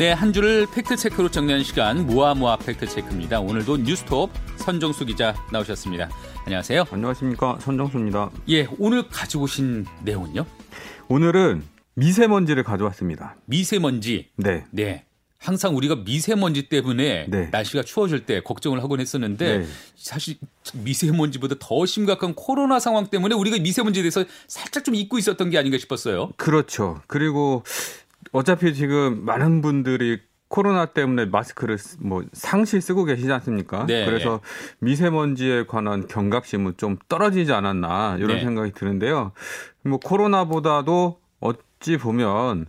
네, 한 주를 팩트체크로 정리하는 시간 무아무아 팩트체크입니다. 오늘도 뉴스톱 선정수 기자 나오셨습니다. 안녕하세요. 안녕하십니까. 선정수입니다. 예, 오늘 가지고 오신 내용은요? 오늘은 미세먼지를 가져왔습니다. 미세먼지. 네. 네. 항상 우리가 미세먼지 때문에 네. 날씨가 추워질 때 걱정을 하곤 했었는데 네. 사실 미세먼지보다 더 심각한 코로나 상황 때문에 우리가 미세먼지에 대해서 살짝 좀 잊고 있었던 게 아닌가 싶었어요. 그렇죠. 그리고 어차피 지금 많은 분들이 코로나 때문에 마스크를 쓰- 뭐 상시 쓰고 계시지 않습니까? 네. 그래서 미세먼지에 관한 경각심은 좀 떨어지지 않았나 이런 네. 생각이 드는데요. 뭐 코로나보다도 어찌 보면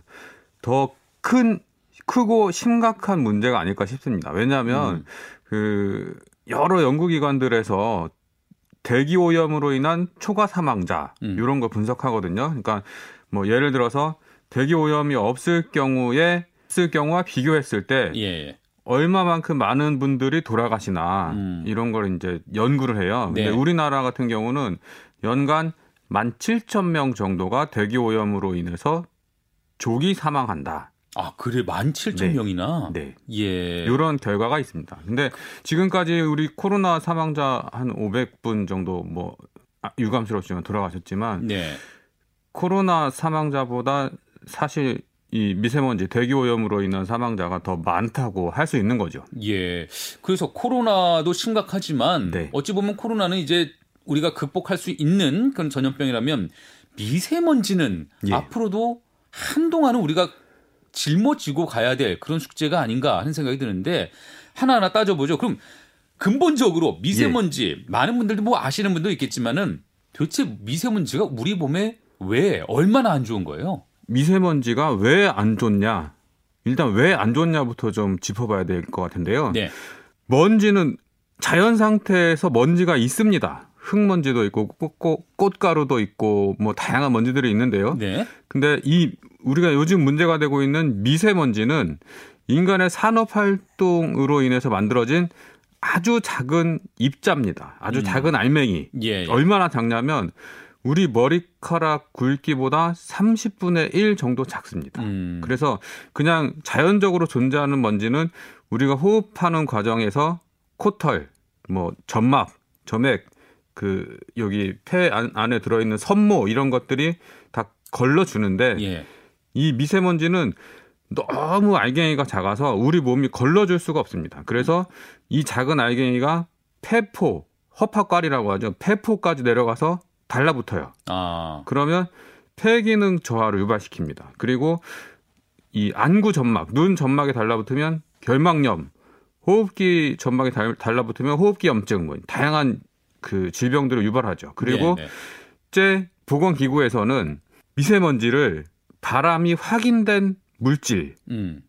더 큰 크고 심각한 문제가 아닐까 싶습니다. 왜냐하면 음. 그 여러 연구기관들에서 대기 오염으로 인한 초과 사망자 음. 이런 걸 분석하거든요. 그러니까 뭐 예를 들어서 대기 오염이 없을 경우에 없을 경우와 비교했을 때 예. 얼마만큼 많은 분들이 돌아가시나 음. 이런 걸 이제 연구를 해요. 근데 네. 우리나라 같은 경우는 연간 17,000명 정도가 대기 오염으로 인해서 조기 사망한다. 아, 그래 17,000 네. 명이나. 네. 예. 이런 결과가 있습니다. 근데 지금까지 우리 코로나 사망자 한 500분 정도 뭐 아, 유감스럽지만 돌아가셨지만 네. 코로나 사망자보다 사실 이 미세먼지 대기 오염으로 인한 사망자가 더 많다고 할 수 있는 거죠. 예. 그래서 코로나도 심각하지만 네. 어찌 보면 코로나는 이제 우리가 극복할 수 있는 그런 전염병이라면 미세먼지는 예. 앞으로도 한동안은 우리가 짊어지고 가야 될 그런 숙제가 아닌가 하는 생각이 드는데 하나하나 따져보죠. 그럼 근본적으로 미세먼지 예. 많은 분들도 뭐 아시는 분도 있겠지만은 도대체 미세먼지가 우리 몸에 왜 얼마나 안 좋은 거예요? 미세먼지가 왜 안 좋냐? 일단 왜 안 좋냐부터 좀 짚어봐야 될 것 같은데요. 네. 먼지는 자연 상태에서 먼지가 있습니다. 흙먼지도 있고 꽃, 꽃, 꽃가루도 있고 뭐 다양한 먼지들이 있는데요. 네. 근데 이 우리가 요즘 문제가 되고 있는 미세먼지는 인간의 산업 활동으로 인해서 만들어진 아주 작은 입자입니다. 아주 음. 작은 알맹이. 예. 예. 얼마나 작냐면 우리 머리카락 굵기보다 30분의 1 정도 작습니다. 음. 그래서 그냥 자연적으로 존재하는 먼지는 우리가 호흡하는 과정에서 코털, 뭐 점막, 점액, 그 여기 폐 안, 안에 들어있는 섬모 이런 것들이 다 걸러주는데 예. 이 미세먼지는 너무 알갱이가 작아서 우리 몸이 걸러줄 수가 없습니다. 그래서 이 작은 알갱이가 폐포, 허파깔이라고 하죠. 폐포까지 내려가서 달라붙어요. 아. 그러면 폐 기능 저하를 유발시킵니다. 그리고 이 안구 점막, 눈 점막에 달라붙으면 결막염, 호흡기 점막에 달, 달라붙으면 호흡기 염증, 뭐 다양한 그 질병들을 유발하죠. 그리고 네, 네. 실제 보건기구에서는 미세먼지를 바람이 확인된 물질, 음.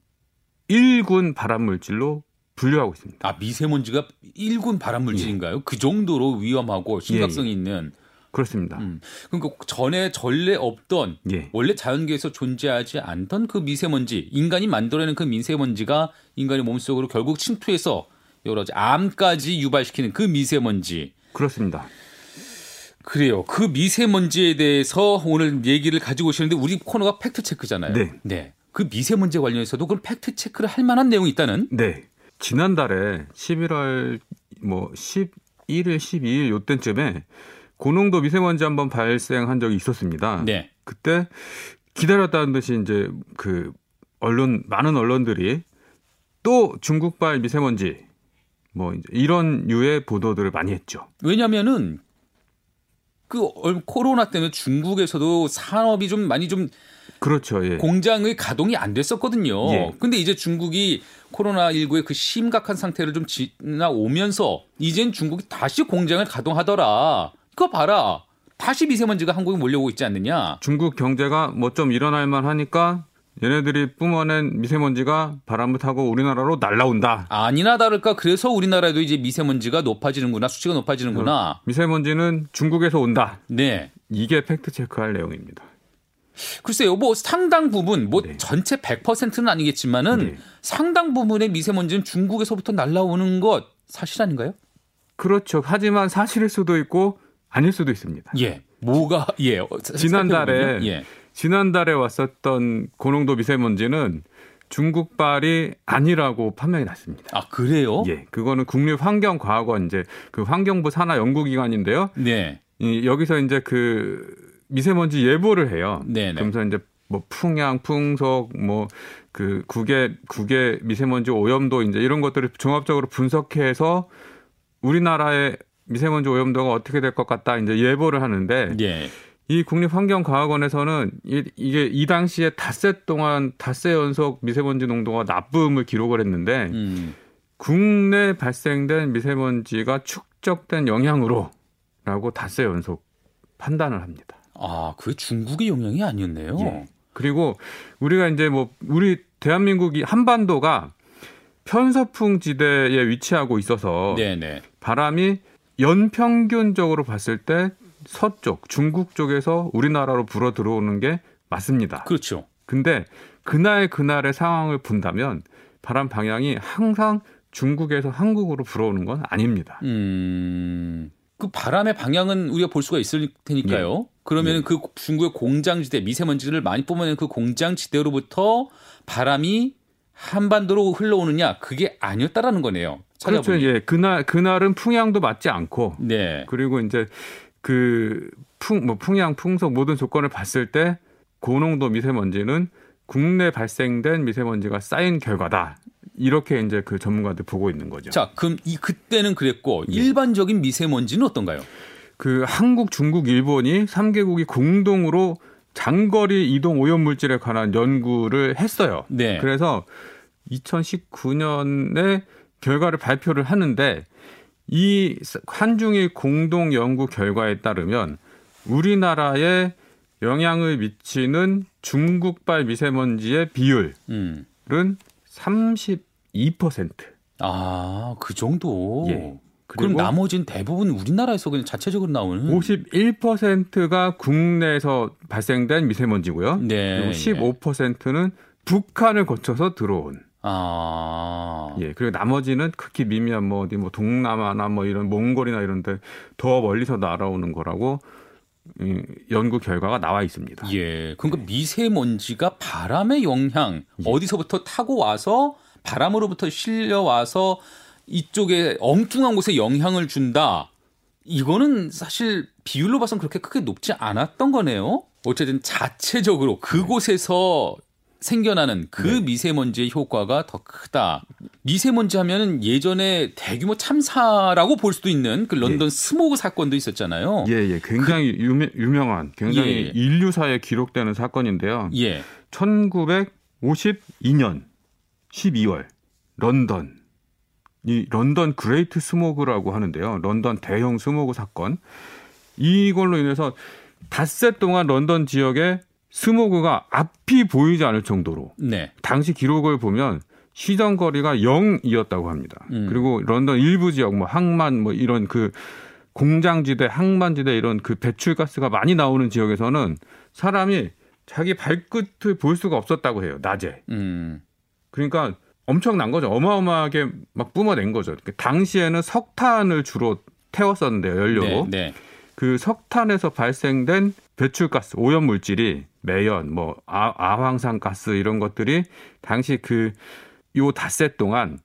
1군 발암 물질로 분류하고 있습니다. 아 미세먼지가 1군 발암 물질인가요? 그 정도로 위험하고 심각성이 있는. 그렇습니다. 음. 그러니까 전에 전례 없던 예. 원래 자연계에서 존재하지 않던 그 미세먼지, 인간이 만들어내는 그 미세먼지가 인간의 몸속으로 결국 침투해서 여러 가지 암까지 유발시키는 그 미세먼지. 그렇습니다. 그래요. 그 미세먼지에 대해서 오늘 얘기를 가지고 오시는데 우리 코너가 팩트 체크잖아요. 네. 그 미세먼지 관련해서도 그럼 팩트 체크를 할 만한 내용이 있다는? 네. 지난달에 11월 뭐 11일, 12일 요때쯤에 고농도 미세먼지 한번 발생한 적이 있었습니다. 네. 그때 기다렸다는 듯이 이제 그 언론 많은 언론들이 또 중국발 미세먼지 뭐 이런 유의 보도들을 많이 했죠. 왜냐면은 그 얼- 코로나 때문에 중국에서도 산업이 좀 많이 좀 그렇죠. 예. 공장의 가동이 안 됐었거든요. 예. 근데 이제 중국이 코로나 19의 그 심각한 상태를 좀 지나오면서 이젠 중국이 다시 공장을 가동하더라. 그거 봐라. 다시 미세먼지가 한국에 몰려오고 있지 않느냐. 중국 경제가 뭐 좀 일어날 만하니까 얘네들이 뿜어낸 미세먼지가 바람을 타고 우리나라로 날라온다. 아니나 다를까 그래서 우리나라에도 이제 미세먼지가 높아지는구나. 수치가 높아지는구나. 미세먼지는 중국에서 온다. 네. 이게 팩트 체크할 내용입니다. 글쎄요, 뭐 상당 부분, 뭐 네. 전체 100%는 아니겠지만은 네. 상당 부분의 미세먼지는 중국에서부터 날라오는 것 사실 아닌가요? 그렇죠. 하지만 사실일 수도 있고 아닐 수도 있습니다. 예. 뭐가 예. 어, 지난달에. 예. 지난달에 왔었던 고농도 미세먼지는 중국발이 아니라고 판명이 났습니다. 아 그래요? 예, 그거는 국립환경과학원 이제 그 환경부 산하 연구기관인데요. 네. 이, 여기서 이제 그 미세먼지 예보를 해요. 네네. 그러면서 이제 뭐 풍향, 풍속, 뭐 그 국외 국외 미세먼지 오염도 이제 이런 것들을 종합적으로 분석해서 우리나라의 미세먼지 오염도가 어떻게 될 것 같다 이제 예보를 하는데 예. 이 국립환경과학원에서는 이, 이게 이 당시에 닷새 동안 닷새 연속 미세먼지 농도가 나쁨을 기록을 했는데 음. 국내 발생된 미세먼지가 축적된 영향으로라고 닷새 연속 판단을 합니다. 아, 그게 중국의 영향이 아니었네요. 예. 그리고 우리가 이제 뭐 우리 대한민국이 한반도가 편서풍 지대에 위치하고 있어서 네네. 바람이 연평균적으로 봤을 때 서쪽 중국 쪽에서 우리나라로 불어 들어오는 게 맞습니다. 그렇죠. 근데 그날 그날의 상황을 본다면 바람 방향이 항상 중국에서 한국으로 불어오는 건 아닙니다. 음. 그 바람의 방향은 우리가 볼 수가 있을 테니까요. 예. 그러면 그 중국의 공장지대 미세먼지를 많이 뿜어내는 그 공장지대로부터 바람이 한반도로 흘러오느냐 그게 아니었다라는 거네요. 그렇죠. 찾아보니. 예. 그날 그날은 풍향도 맞지 않고 네. 그리고 이제 그 풍 뭐 풍향 풍속 모든 조건을 봤을 때 고농도 미세먼지는 국내 발생된 미세먼지가 쌓인 결과다. 이렇게 이제 그 전문가들 보고 있는 거죠. 자, 그럼 이 그때는 그랬고 예. 일반적인 미세먼지는 어떤가요? 그 한국, 중국, 일본이 3개국이 공동으로 장거리 이동 오염 물질에 관한 연구를 했어요. 네. 그래서 2019년에 결과를 발표를 하는데 이 한중일 공동 연구 결과에 따르면 우리나라에 영향을 미치는 중국발 미세먼지의 비율은 음. 32%. 아, 그 정도. 예. 그럼 나머지는 대부분 우리나라에서 그냥 자체적으로 나오는 51%가 국내에서 발생된 미세먼지고요. 네. 그리고 15%는 북한을 거쳐서 들어온. 아. 예. 그리고 나머지는 극히 미미한 뭐 어디 뭐 동남아나 뭐 이런 몽골이나 이런데 더 멀리서 날아오는 거라고 이 연구 결과가 나와 있습니다. 예. 그러니까 미세먼지가 바람의 영향 예. 어디서부터 타고 와서 바람으로부터 실려 와서 이쪽에 엉뚱한 곳에 영향을 준다. 이거는 사실 비율로 봐서는 그렇게 크게 높지 않았던 거네요. 어쨌든 자체적으로 그곳에서 생겨나는 그 네. 미세먼지의 효과가 더 크다. 미세먼지 하면은 예전에 대규모 참사라고 볼 수도 있는 그 런던 스모그 사건도 있었잖아요. 예, 예. 굉장히 유명, 유명한 굉장히 예. 인류사에 기록되는 사건인데요. 예. 1952년 12월 런던 이 런던 Great 스모그라고 하는데요. 런던 대형 스모그 사건. 이걸로 인해서 닷새 동안 런던 지역에 스모그가 앞이 보이지 않을 정도로 네. 당시 기록을 보면 시정 거리가 0이었다고 합니다. 음. 그리고 런던 일부 지역 뭐 항만 뭐 이런 그 공장지대, 항만지대 이런 그 배출가스가 많이 나오는 지역에서는 사람이 자기 발끝을 볼 수가 없었다고 해요. 낮에. 음. 그러니까 엄청난 거죠. 어마어마하게 막 뿜어낸 거죠. 그러니까 당시에는 석탄을 주로 태웠었는데요. 연료로. 네. 네. 그 석탄에서 발생된 배출가스, 오염 물질이 매연, 뭐 아, 아황산 가스 이런 것들이 당시 그 요 닷새 동안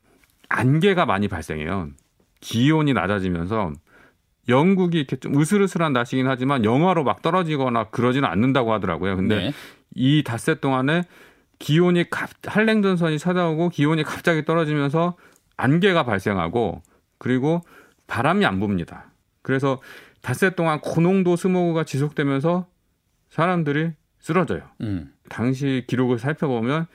안개가 많이 발생해요. 기온이 낮아지면서 영국이 이렇게 좀 으슬으슬한 날씨긴 하지만 영하로 막 떨어지거나 그러지는 않는다고 하더라고요. 근데 네. 이 닷새 동안에 기온이 갑, 한랭전선이 찾아오고 기온이 갑자기 떨어지면서 안개가 발생하고 그리고 바람이 안 붑니다. 그래서 닷새 동안 고농도 스모그가 지속되면서 사람들이 쓰러져요. 음. 당시 기록을 살펴보면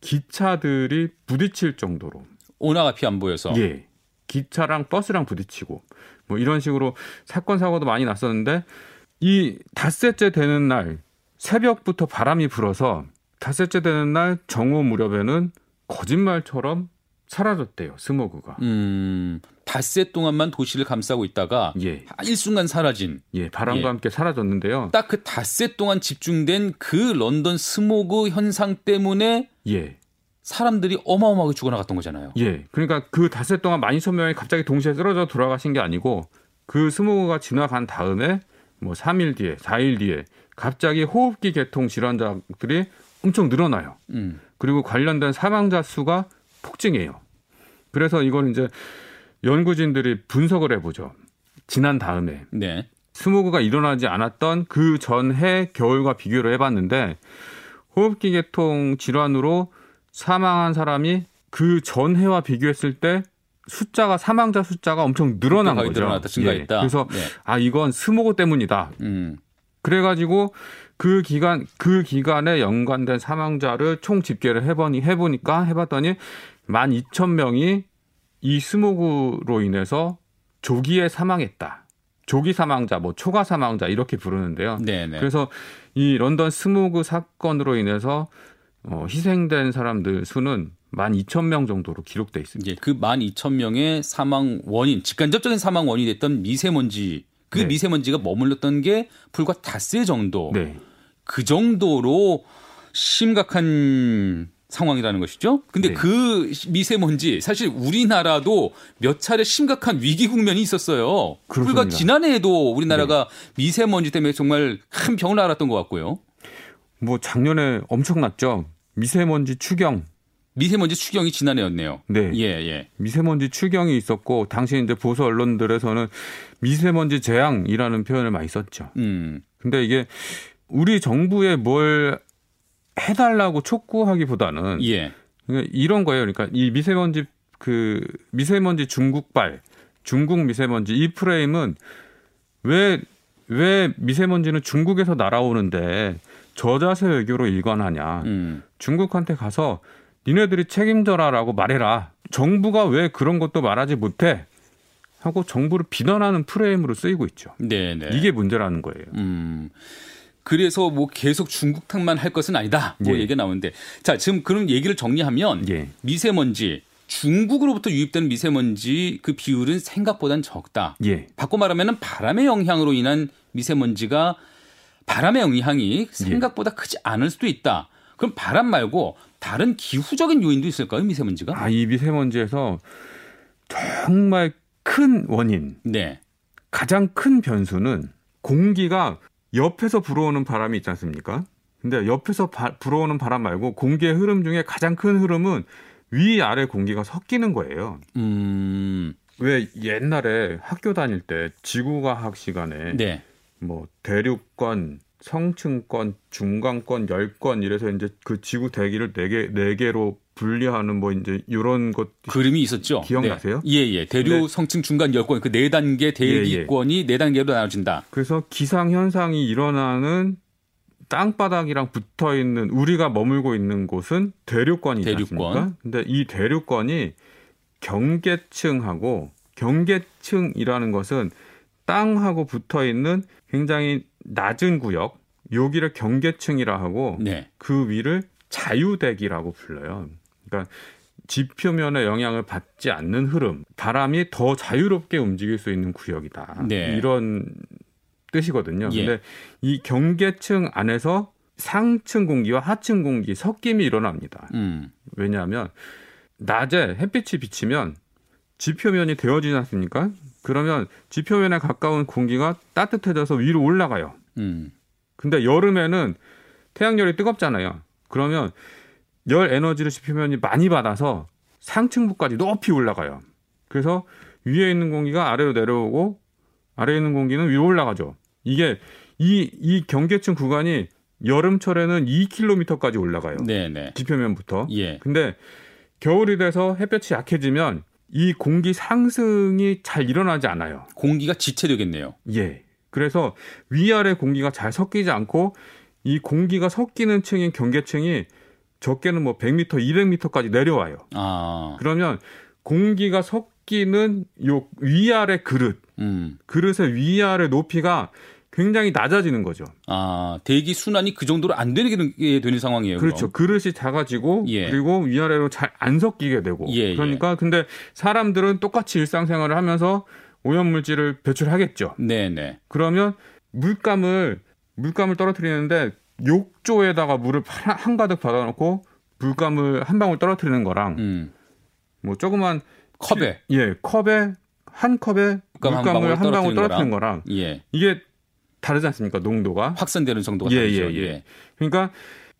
기차들이 부딪힐 정도로 워낙 앞이 안 보여서. 예 기차랑 버스랑 부딪히고 뭐 이런 식으로 사건 사고도 많이 났었는데 이 닷새째 되는 날 새벽부터 바람이 불어서 닷새째 되는 날 정오 무렵에는 거짓말처럼 사라졌대요 스모그가 음. 닷새 동안만 도시를 감싸고 있다가 예, 일순간 사라진 예 바람과 예. 함께 사라졌는데요 딱 그 닷새 동안 집중된 그 런던 스모그 현상 때문에 예 사람들이 어마어마하게 죽어나갔던 거잖아요. 예. 그러니까 그 닷새 동안 12,000명이 갑자기 동시에 쓰러져 돌아가신 게 아니고 그 스모그가 지나간 다음에 뭐 3일 뒤에, 4일 뒤에 갑자기 호흡기 계통 질환자들이 엄청 늘어나요. 음. 그리고 관련된 사망자 수가 폭증해요. 그래서 이걸 이제 연구진들이 분석을 해보죠. 지난 다음에 네. 스모그가 일어나지 않았던 그 전해 겨울과 비교를 해봤는데 호흡기 계통 질환으로 사망한 사람이 그 전해와 비교했을 때 숫자가 사망자 숫자가 엄청 늘어난 거의 거죠. 늘어났다, 증가했다. 예. 그래서 네. 아 이건 스모그 때문이다. 음. 그래가지고 그 기간 그 기간에 연관된 사망자를 총 집계를 해보니 해보니까 해봤더니 12,000명이 이 스모그로 인해서 조기에 사망했다. 조기 사망자, 뭐 초과 사망자 이렇게 부르는데요. 네, 네. 그래서 이 런던 스모그 사건으로 인해서 어, 희생된 사람들 수는 12,000명 정도로 기록돼 있습니다. 이제 그 12,000명의 사망 원인, 직간접적인 사망 원인이 됐던 미세먼지, 그 네. 미세먼지가 머물렀던 게 불과 닷새 정도. 네. 그 정도로 심각한 상황이라는 것이죠. 근데 네. 그 미세먼지 사실 우리나라도 몇 차례 심각한 위기 국면이 있었어요. 그렇습니다. 불과 지난해에도 우리나라가 미세먼지 때문에 정말 큰 병을 앓았던 것 같고요. 뭐 작년에 엄청났죠. 미세먼지 추경. 미세먼지 추경이 지난해였네요. 네. 예, 예. 미세먼지 추경이 있었고 당시 이제 보수 언론들에서는 미세먼지 재앙이라는 표현을 많이 썼죠. 음. 근데 이게 우리 정부에 뭘 해달라고 촉구하기보다는 예. 그러니까 이런 거예요. 그러니까 이 미세먼지 그 미세먼지 중국발 중국 미세먼지 이 프레임은 왜 왜 미세먼지는 중국에서 날아오는데 저자세 외교로 일관하냐. 음. 중국한테 가서 니네들이 책임져라라고 말해라. 정부가 왜 그런 것도 말하지 못해? 하고 정부를 비난하는 프레임으로 쓰이고 있죠. 네, 네. 이게 문제라는 거예요. 음. 그래서 뭐 계속 중국 탕만 할 것은 아니다. 뭐 예. 얘기가 나오는데 자, 지금 그런 얘기를 정리하면 예. 미세먼지 중국으로부터 유입되는 미세먼지 그 비율은 생각보단 적다. 예. 바꿔 말하면 바람의 영향으로 인한 미세먼지가 바람의 영향이 생각보다 크지 않을 수도 있다. 그럼 바람 말고 다른 기후적인 요인도 있을까요, 미세먼지가? 아, 이 미세먼지에서 정말 큰 원인, 네. 가장 큰 변수는 공기가 옆에서 불어오는 바람이 있지 않습니까? 근데 옆에서 바- 불어오는 바람 말고 공기의 흐름 중에 가장 큰 흐름은 위 아래 공기가 섞이는 거예요. 음. 왜 옛날에 학교 다닐 때 지구과학 시간에 네. 뭐 대륙권, 성층권, 중간권, 열권 이래서 이제 그 지구 대기를 네 개 네 개로 분리하는 뭐 이제 이런 것 그림이 있었죠. 기억나세요? 네. 예, 예. 네. 성층, 중간, 열권 그네 단계 대기권이 네 단계로 나눠진다. 그래서 기상 현상이 일어나는 땅바닥이랑 붙어 있는 우리가 머물고 있는 곳은 대륙권이지 대륙권. 않습니까? 근데 이 대륙권이 경계층하고 경계층이라는 것은 땅하고 붙어 있는 굉장히 낮은 구역 여기를 경계층이라 하고 네. 그 위를 자유대기라고 불러요. 그러니까 지표면의 영향을 받지 않는 흐름, 바람이 더 자유롭게 움직일 수 있는 구역이다. 네. 이런 뜻이거든요. 예. 근데 이 경계층 안에서 상층 공기와 하층 공기 섞임이 일어납니다. 음. 왜냐하면 낮에 햇빛이 비치면 지표면이 데워지지 않습니까? 그러면 지표면에 가까운 공기가 따뜻해져서 위로 올라가요. 음. 근데 여름에는 태양열이 뜨겁잖아요. 그러면 열 에너지를 지표면이 많이 받아서 상층부까지 높이 올라가요. 그래서 위에 있는 공기가 아래로 내려오고 아래에 있는 공기는 위로 올라가죠. 이게 이, 이 경계층 구간이 여름철에는 2km까지 올라가요. 네, 네. 지표면부터. 예. 근데 겨울이 돼서 햇볕이 약해지면 이 공기 상승이 잘 일어나지 않아요. 공기가 지체되겠네요. 예. 그래서 위아래 공기가 잘 섞이지 않고 이 공기가 섞이는 층인 경계층이 적게는 뭐 100m, 200m까지 내려와요. 아. 그러면 공기가 섞이는 요 위아래 그릇, 음. 그릇의 위아래 높이가 굉장히 낮아지는 거죠. 아, 대기 순환이 그 정도로 안 되게 되는 상황이에요. 그렇죠. 그럼. 그릇이 작아지고 예. 그리고 위아래로 잘 안 섞이게 되고 예, 예. 그러니까 근데 사람들은 똑같이 일상생활을 하면서 오염물질을 배출하겠죠. 네, 네. 그러면 물감을 물감을 떨어뜨리는데 욕조에다가 물을 한- 한가득 받아놓고 물감을 한 방울 떨어뜨리는 거랑 음. 뭐 조그만 컵에 예 컵에 한 컵에 물감 한 물감을 한 방울 떨어뜨리는 떨어뜨리는 거랑 예. 이게 다르지 않습니까 농도가 확산되는 정도가 예, 다르죠. 예, 예. 그러니까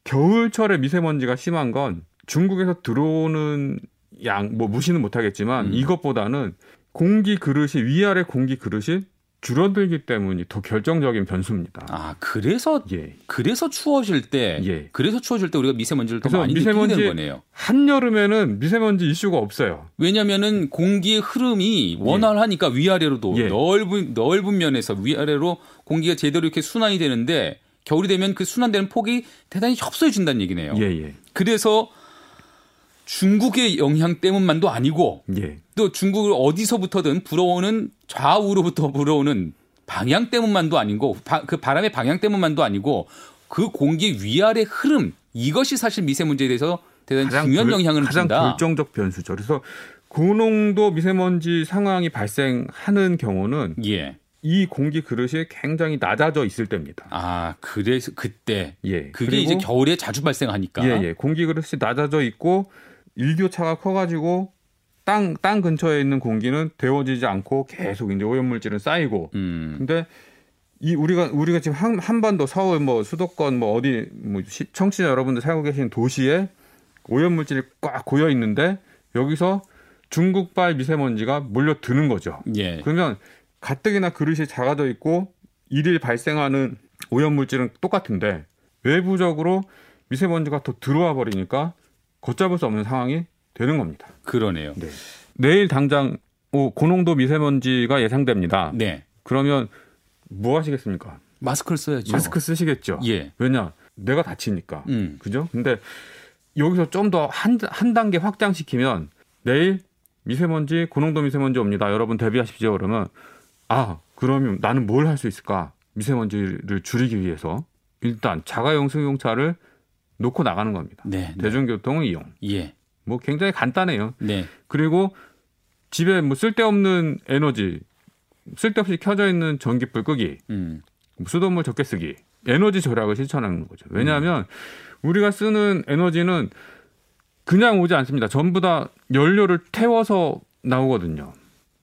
겨울철에 미세먼지가 심한 건 중국에서 들어오는 양, 뭐 무시는 못하겠지만 음. 이것보다는 공기 그릇이 위아래 공기 그릇이 줄어들기 때문이 더 결정적인 변수입니다. 아 그래서 예. 그래서 추워질 때 예. 그래서 추워질 때 우리가 미세먼지를 더 많이 미세먼지- 되는 거네요. 한 여름에는 미세먼지 이슈가 없어요. 왜냐하면은 공기의 흐름이 원활하니까 위아래로도 예. 넓은 넓은 면에서 위아래로 공기가 제대로 이렇게 순환이 되는데 겨울이 되면 그 순환되는 폭이 대단히 협소해진다는 얘기네요. 예, 예. 그래서 중국의 영향 때문만도 아니고 예. 또 중국을 어디서부터든 불어오는 좌우로부터 불어오는 방향 때문만도 아니고 바- 그 바람의 방향 때문만도 아니고 그 공기 위아래 흐름 이것이 사실 미세먼지에 대해서 대단히 중요한 결- 영향을 가장 준다. 결정적 변수죠. 그래서 고농도 미세먼지 상황이 발생하는 경우는 예. 이 공기 그릇이 굉장히 낮아져 있을 때입니다. 아, 그래서 그때 예. 그게 이제 겨울에 자주 발생하니까. 예, 예. 공기 그릇이 낮아져 있고 일교차가 커가지고 땅, 땅 근처에 있는 공기는 데워지지 않고 계속 이제 오염물질은 쌓이고. 음. 근데 이 우리가 우리가 지금 한, 한반도 서울 뭐 수도권 뭐 어디 뭐 시- 청취자 여러분들 살고 계신 도시에 오염물질이 꽉 고여 있는데 여기서 중국발 미세먼지가 몰려드는 거죠. 예. 그러면 가뜩이나 그릇이 작아져 있고 일일 발생하는 오염물질은 똑같은데 외부적으로 미세먼지가 더 들어와 버리니까 걷잡을 수 없는 상황이 되는 겁니다. 그러네요. 네. 내일 당장 오, 고농도 미세먼지가 예상됩니다. 네. 그러면 뭐 하시겠습니까? 마스크를 써야죠. 마스크 쓰시겠죠. 예. 왜냐? 내가 다치니까. 음. 그죠? 근데 여기서 좀 더 한 한 단계 확장시키면 내일 미세먼지 고농도 미세먼지 옵니다. 여러분 대비하십시오. 그러면 아 그러면 나는 뭘 할 수 있을까? 미세먼지를 줄이기 위해서 일단 자가용 승용차를 놓고 나가는 겁니다. 네. 네. 대중교통 이용. 예. 뭐 굉장히 간단해요. 네. 그리고 집에 뭐 쓸데없는 에너지 쓸데없이 켜져 있는 전기불 끄기 음. 수돗물 적게 쓰기 에너지 절약을 실천하는 거죠. 왜냐하면 우리가 쓰는 에너지는 그냥 오지 않습니다. 전부 다 연료를 태워서 나오거든요.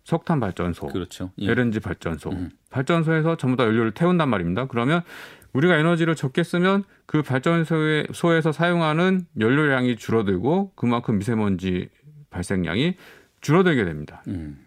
석탄 발전소, 그렇죠. 예. LNG 발전소, 음. 발전소에서 전부 다 연료를 태운단 말입니다. 그러면 우리가 에너지를 적게 쓰면 그 발전소에 소에서 사용하는 연료량이 줄어들고 그만큼 미세먼지 발생량이 줄어들게 됩니다. 음.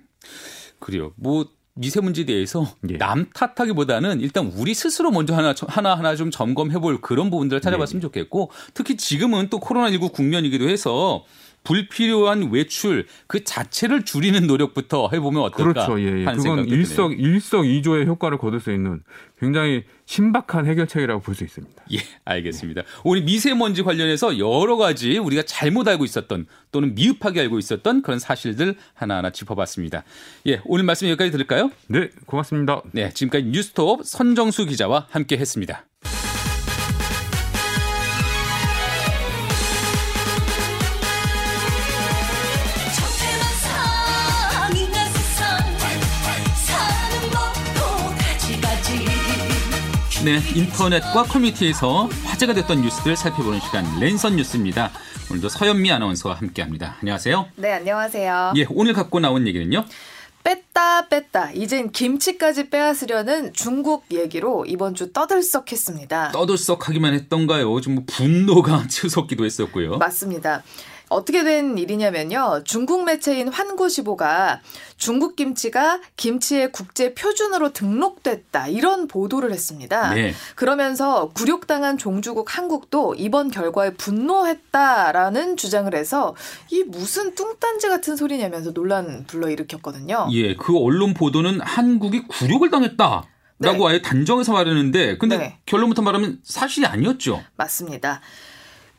그래요. 뭐 미세먼지에 대해서 예. 남 탓하기보다는 일단 우리 스스로 먼저 하나 하나 하나 좀 점검해 볼 그런 부분들을 찾아봤으면 예. 좋겠고 특히 지금은 또 코로나19 국면이기도 해서 불필요한 외출 그 자체를 줄이는 노력부터 해보면 어떨까 그렇죠. 예, 예. 그건. 일석 일석이조의 효과를 거둘 수 있는 굉장히 신박한 해결책이라고 볼 수 있습니다. 예, 알겠습니다. 오늘 미세먼지 관련해서 여러 가지 우리가 잘못 알고 있었던 또는 미흡하게 알고 있었던 그런 사실들 하나하나 짚어봤습니다. 예, 오늘 말씀 여기까지 들을까요? 네, 고맙습니다. 네, 지금까지 뉴스톱 선정수 기자와 함께 했습니다. 네, 인터넷과 커뮤니티에서 화제가 됐던 뉴스들 살펴보는 시간 랜선 뉴스입니다. 오늘도 서현미 아나운서와 함께합니다. 안녕하세요. 네, 안녕하세요. 예, 오늘 갖고 나온 얘기는요. 뺐다 뺐다. 이젠 김치까지 빼앗으려는 중국 얘기로 이번 주 떠들썩했습니다. 떠들썩하기만 했던가요? 좀뭐 분노가 치솟기도 했었고요. 맞습니다. 어떻게 된 일이냐면요. 중국 매체인 환구시보가 중국 김치가 김치의 국제 표준으로 등록됐다. 이런 보도를 했습니다. 네. 그러면서 굴욕당한 종주국 한국도 이번 결과에 분노했다라는 주장을 해서 이 무슨 뚱딴지 같은 소리냐면서 논란 불러일으켰거든요. 예, 그 언론 보도는 한국이 굴욕을 당했다. 라고 네. 아예 단정해서 말했는데 근데 네. 결론부터 말하면 사실이 아니었죠. 맞습니다.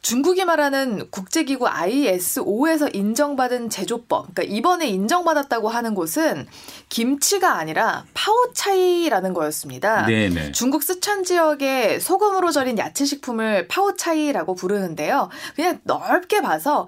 중국이 말하는 국제기구 ISO에서 인정받은 제조법, 그러니까 이번에 인정받았다고 하는 곳은 김치가 아니라 파오차이라는 거였습니다. 네네. 중국 쓰촨 지역의 소금으로 절인 야채 식품을 파오차이라고 부르는데요. 그냥 넓게 봐서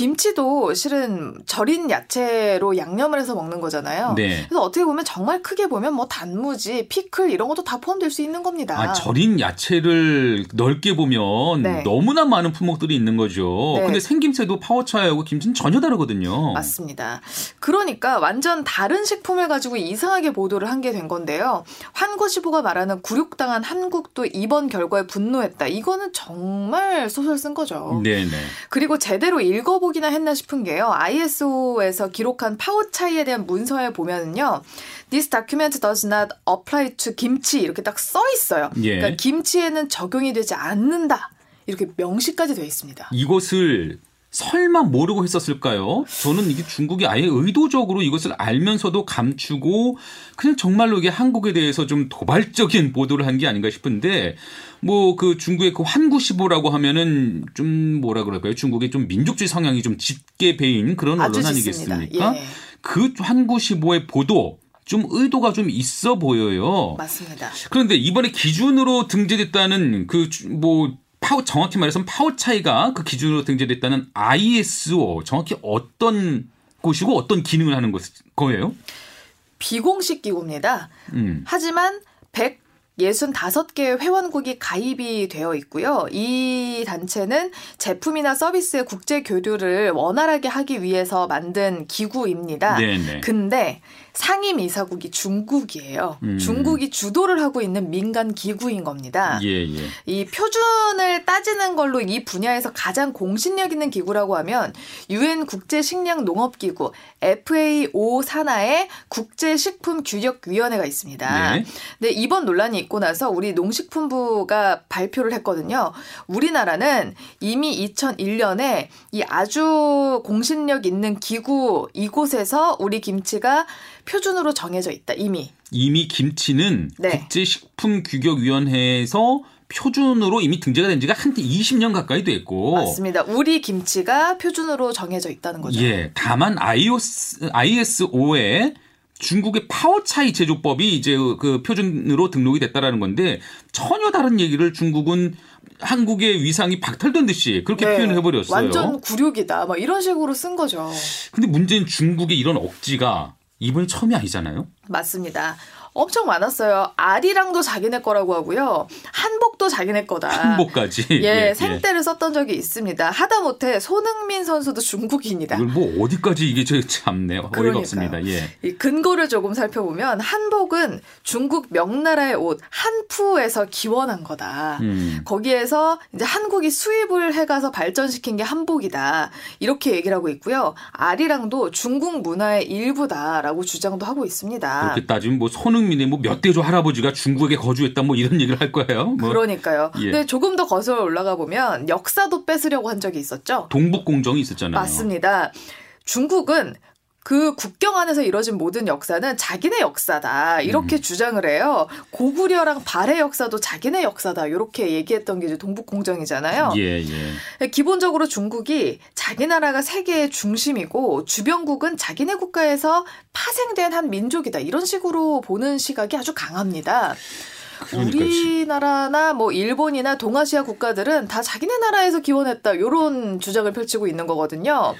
김치도 실은 절인 야채로 양념을 해서 먹는 거잖아요. 네. 그래서 어떻게 보면 정말 크게 보면 뭐 단무지, 피클 이런 것도 다 포함될 수 있는 겁니다. 아, 절인 야채를 넓게 보면 네. 너무나 많은 품목들이 있는 거죠. 네. 근데 생김새도 파워차이하고 김치는 전혀 다르거든요. 맞습니다. 그러니까 완전 다른 식품을 가지고 이상하게 보도를 한 게 된 건데요. 환구시보가 말하는 굴욕당한 한국도 이번 결과에 분노했다. 이거는 정말 소설 쓴 거죠. 네네. 그리고 제대로 읽어보 기나 했나 싶은 게요. ISO에서 기록한 파워 차이에 대한 문서에 보면은요. This document does not apply to 김치 이렇게 딱 써 있어요. 예. 그러니까 김치에는 적용이 되지 않는다. 이렇게 명시까지 되어 있습니다. 이것을 설마 모르고 했었을까요? 저는 이게 중국이 아예 의도적으로 이것을 알면서도 감추고 그냥 정말로 이게 한국에 대해서 좀 도발적인 보도를 한 게 아닌가 싶은데 뭐 그 중국의 그 환구시보라고 하면은 좀 뭐라 그럴까요? 중국의 좀 민족주의 성향이 좀 짙게 배인 그런 언론. 아니겠습니까? 예. 그 환구시보의 보도 좀 의도가 좀 있어 보여요. 맞습니다. 그런데 이번에 기준으로 등재됐다는 그 뭐 파오 정확히 말해서 파오차이가 그 기준으로 등재됐다는 ISO 정확히 어떤 곳이고 어떤 기능을 하는 것, 거예요? 비공식 기구입니다. 음. 하지만 165개의 회원국이 가입이 되어 있고요. 이 단체는 제품이나 서비스의 국제 교류를 원활하게 하기 위해서 만든 기구입니다. 네네. 근데 상임 이사국이 중국이에요. 음. 중국이 주도를 하고 있는 민간 기구인 겁니다. 예, 예. 이 표준을 따지는 걸로 이 분야에서 가장 공신력 있는 기구라고 하면 유엔 국제 식량 농업 기구 FAO 산하의 국제 식품 규격 위원회가 있습니다. 네. 근데 이번 논란이 있고 나서 우리 농식품부가 발표를 했거든요. 우리나라는 이미 2001년에 이 아주 공신력 있는 기구 이곳에서 우리 김치가 표준으로 정해져 있다. 이미. 이미 김치는 네. 국제식품규격위원회에서 표준으로 이미 등재가 된 지가 한 20년 가까이 됐고 맞습니다. 우리 김치가 표준으로 정해져 있다는 거죠. 예, 다만 IOS, ISO에 중국의 파워차이 제조법이 이제 그 표준으로 등록이 됐다라는 건데 전혀 다른 얘기를 중국은 한국의 위상이 박탈된 듯이 그렇게 네, 표현을 해버렸어요. 완전 굴욕이다. 막 이런 식으로 쓴 거죠. 근데 문제는 중국의 이런 억지가 이번이 처음이 아니잖아요. 맞습니다. 엄청 많았어요. 아리랑도 자기네 거라고 하고요. 한복도 자기네 거다. 한복까지. 예, 생떼를 썼던 적이 있습니다. 하다못해 손흥민 선수도 중국인이다. 이걸 뭐 어디까지 이게 저 참네 어이가. 없습니다. 예. 이 근거를 조금 살펴보면 한복은 중국 명나라의 옷 한푸에서 기원한 거다. 음. 거기에서 이제 한국이 수입을 해가서 발전시킨 게 한복이다. 이렇게 얘기를 하고 있고요. 아리랑도 중국 문화의 일부다라고 주장도 하고 있습니다. 그렇게 따지면 뭐 손흥민 의 뭐 몇 대조 할아버지가 중국에 거주했다 뭐 이런 얘기를 할 거예요. 뭐 그러니까요. 예. 근데 조금 더 거슬러 올라가 보면 역사도 뺏으려고 한 적이 있었죠. 동북 공정이 있었잖아요. 맞습니다. 중국은 그 국경 안에서 이뤄진 모든 역사는 자기네 역사다. 이렇게 주장을 해요. 고구려랑 발해 역사도 자기네 역사다. 이렇게 얘기했던 게 이제 동북공정이잖아요. 예, 예. 기본적으로 중국이 자기 나라가 세계의 중심이고 주변국은 자기네 국가에서 파생된 한 민족이다. 이런 식으로 보는 시각이 아주 강합니다. 그러니까 우리나라나 뭐 일본이나 동아시아 국가들은 다 자기네 나라에서 기원했다. 이런 주장을 펼치고 있는 거거든요.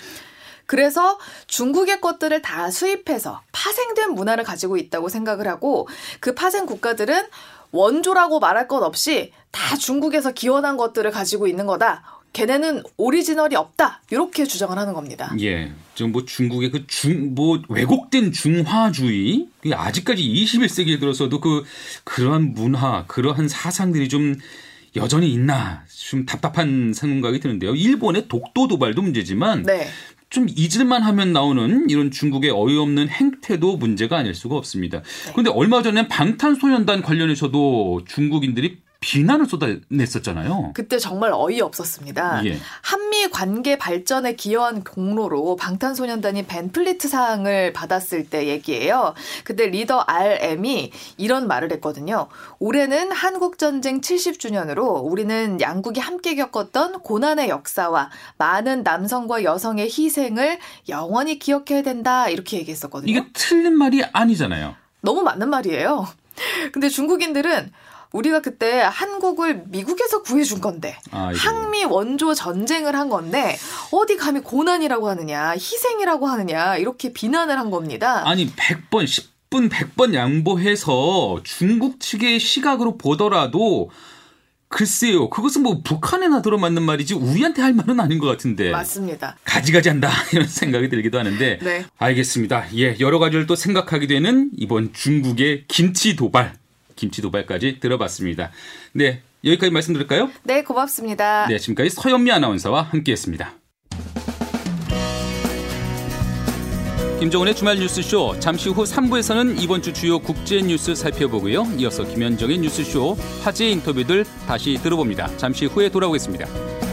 그래서 중국의 것들을 다 수입해서 파생된 문화를 가지고 있다고 생각을 하고 그 파생 국가들은 원조라고 말할 것 없이 다 중국에서 기원한 것들을 가지고 있는 거다. 걔네는 오리지널이 없다. 이렇게 주장을 하는 겁니다. 예. 지금 뭐 중국의 그 중, 뭐 왜곡된 중화주의, 그게 아직까지 21세기에 들어서도 그, 그러한 문화, 그러한 사상들이 좀 여전히 있나, 좀 답답한 생각이 드는데요. 일본의 독도 도발도 문제지만, 네. 좀 잊을만 하면 나오는 이런 중국의 어이없는 행태도 문제가 아닐 수가 없습니다. 네. 그런데 얼마 전에 방탄소년단 관련해서도 중국인들이 비난을 쏟아냈었잖아요. 그때 정말 어이없었습니다. 예. 한미 관계 발전에 기여한 공로로 방탄소년단이 벤플리트 상을 받았을 때 얘기예요. 그때 리더 RM이 이런 말을 했거든요. 올해는 한국전쟁 70주년으로 우리는 양국이 함께 겪었던 고난의 역사와 많은 남성과 여성의 희생을 영원히 기억해야 된다. 이렇게 얘기했었거든요. 이게 틀린 말이 아니잖아요. 너무 맞는 말이에요. 근데 중국인들은 우리가 그때 한국을 미국에서 구해준 건데 아. 항미 원조 전쟁을 한 건데 어디 감히 고난이라고 하느냐 희생이라고 하느냐 이렇게 비난을 한 겁니다. 아니 100번 10분 100번 양보해서 중국 측의 시각으로 보더라도 글쎄요. 그것은 뭐 북한에나 들어맞는 말이지 우리한테 할 말은 아닌 것 같은데. 맞습니다. 가지가지 한다 이런 생각이 들기도 하는데 네. 알겠습니다. 예, 여러 가지를 또 생각하게 되는 이번 중국의 김치 도발, 김치 도발까지 들어봤습니다. 네, 여기까지 말씀드릴까요? 네, 고맙습니다. 네, 지금까지 서현미 아나운서와 함께했습니다. 김정은의 주말 뉴스쇼 잠시 후 3부에서는 이번 주 주요 국제 뉴스 살펴보고요. 이어서 김현정의 뉴스쇼 화제 인터뷰들 다시 들어봅니다. 잠시 후에 돌아오겠습니다.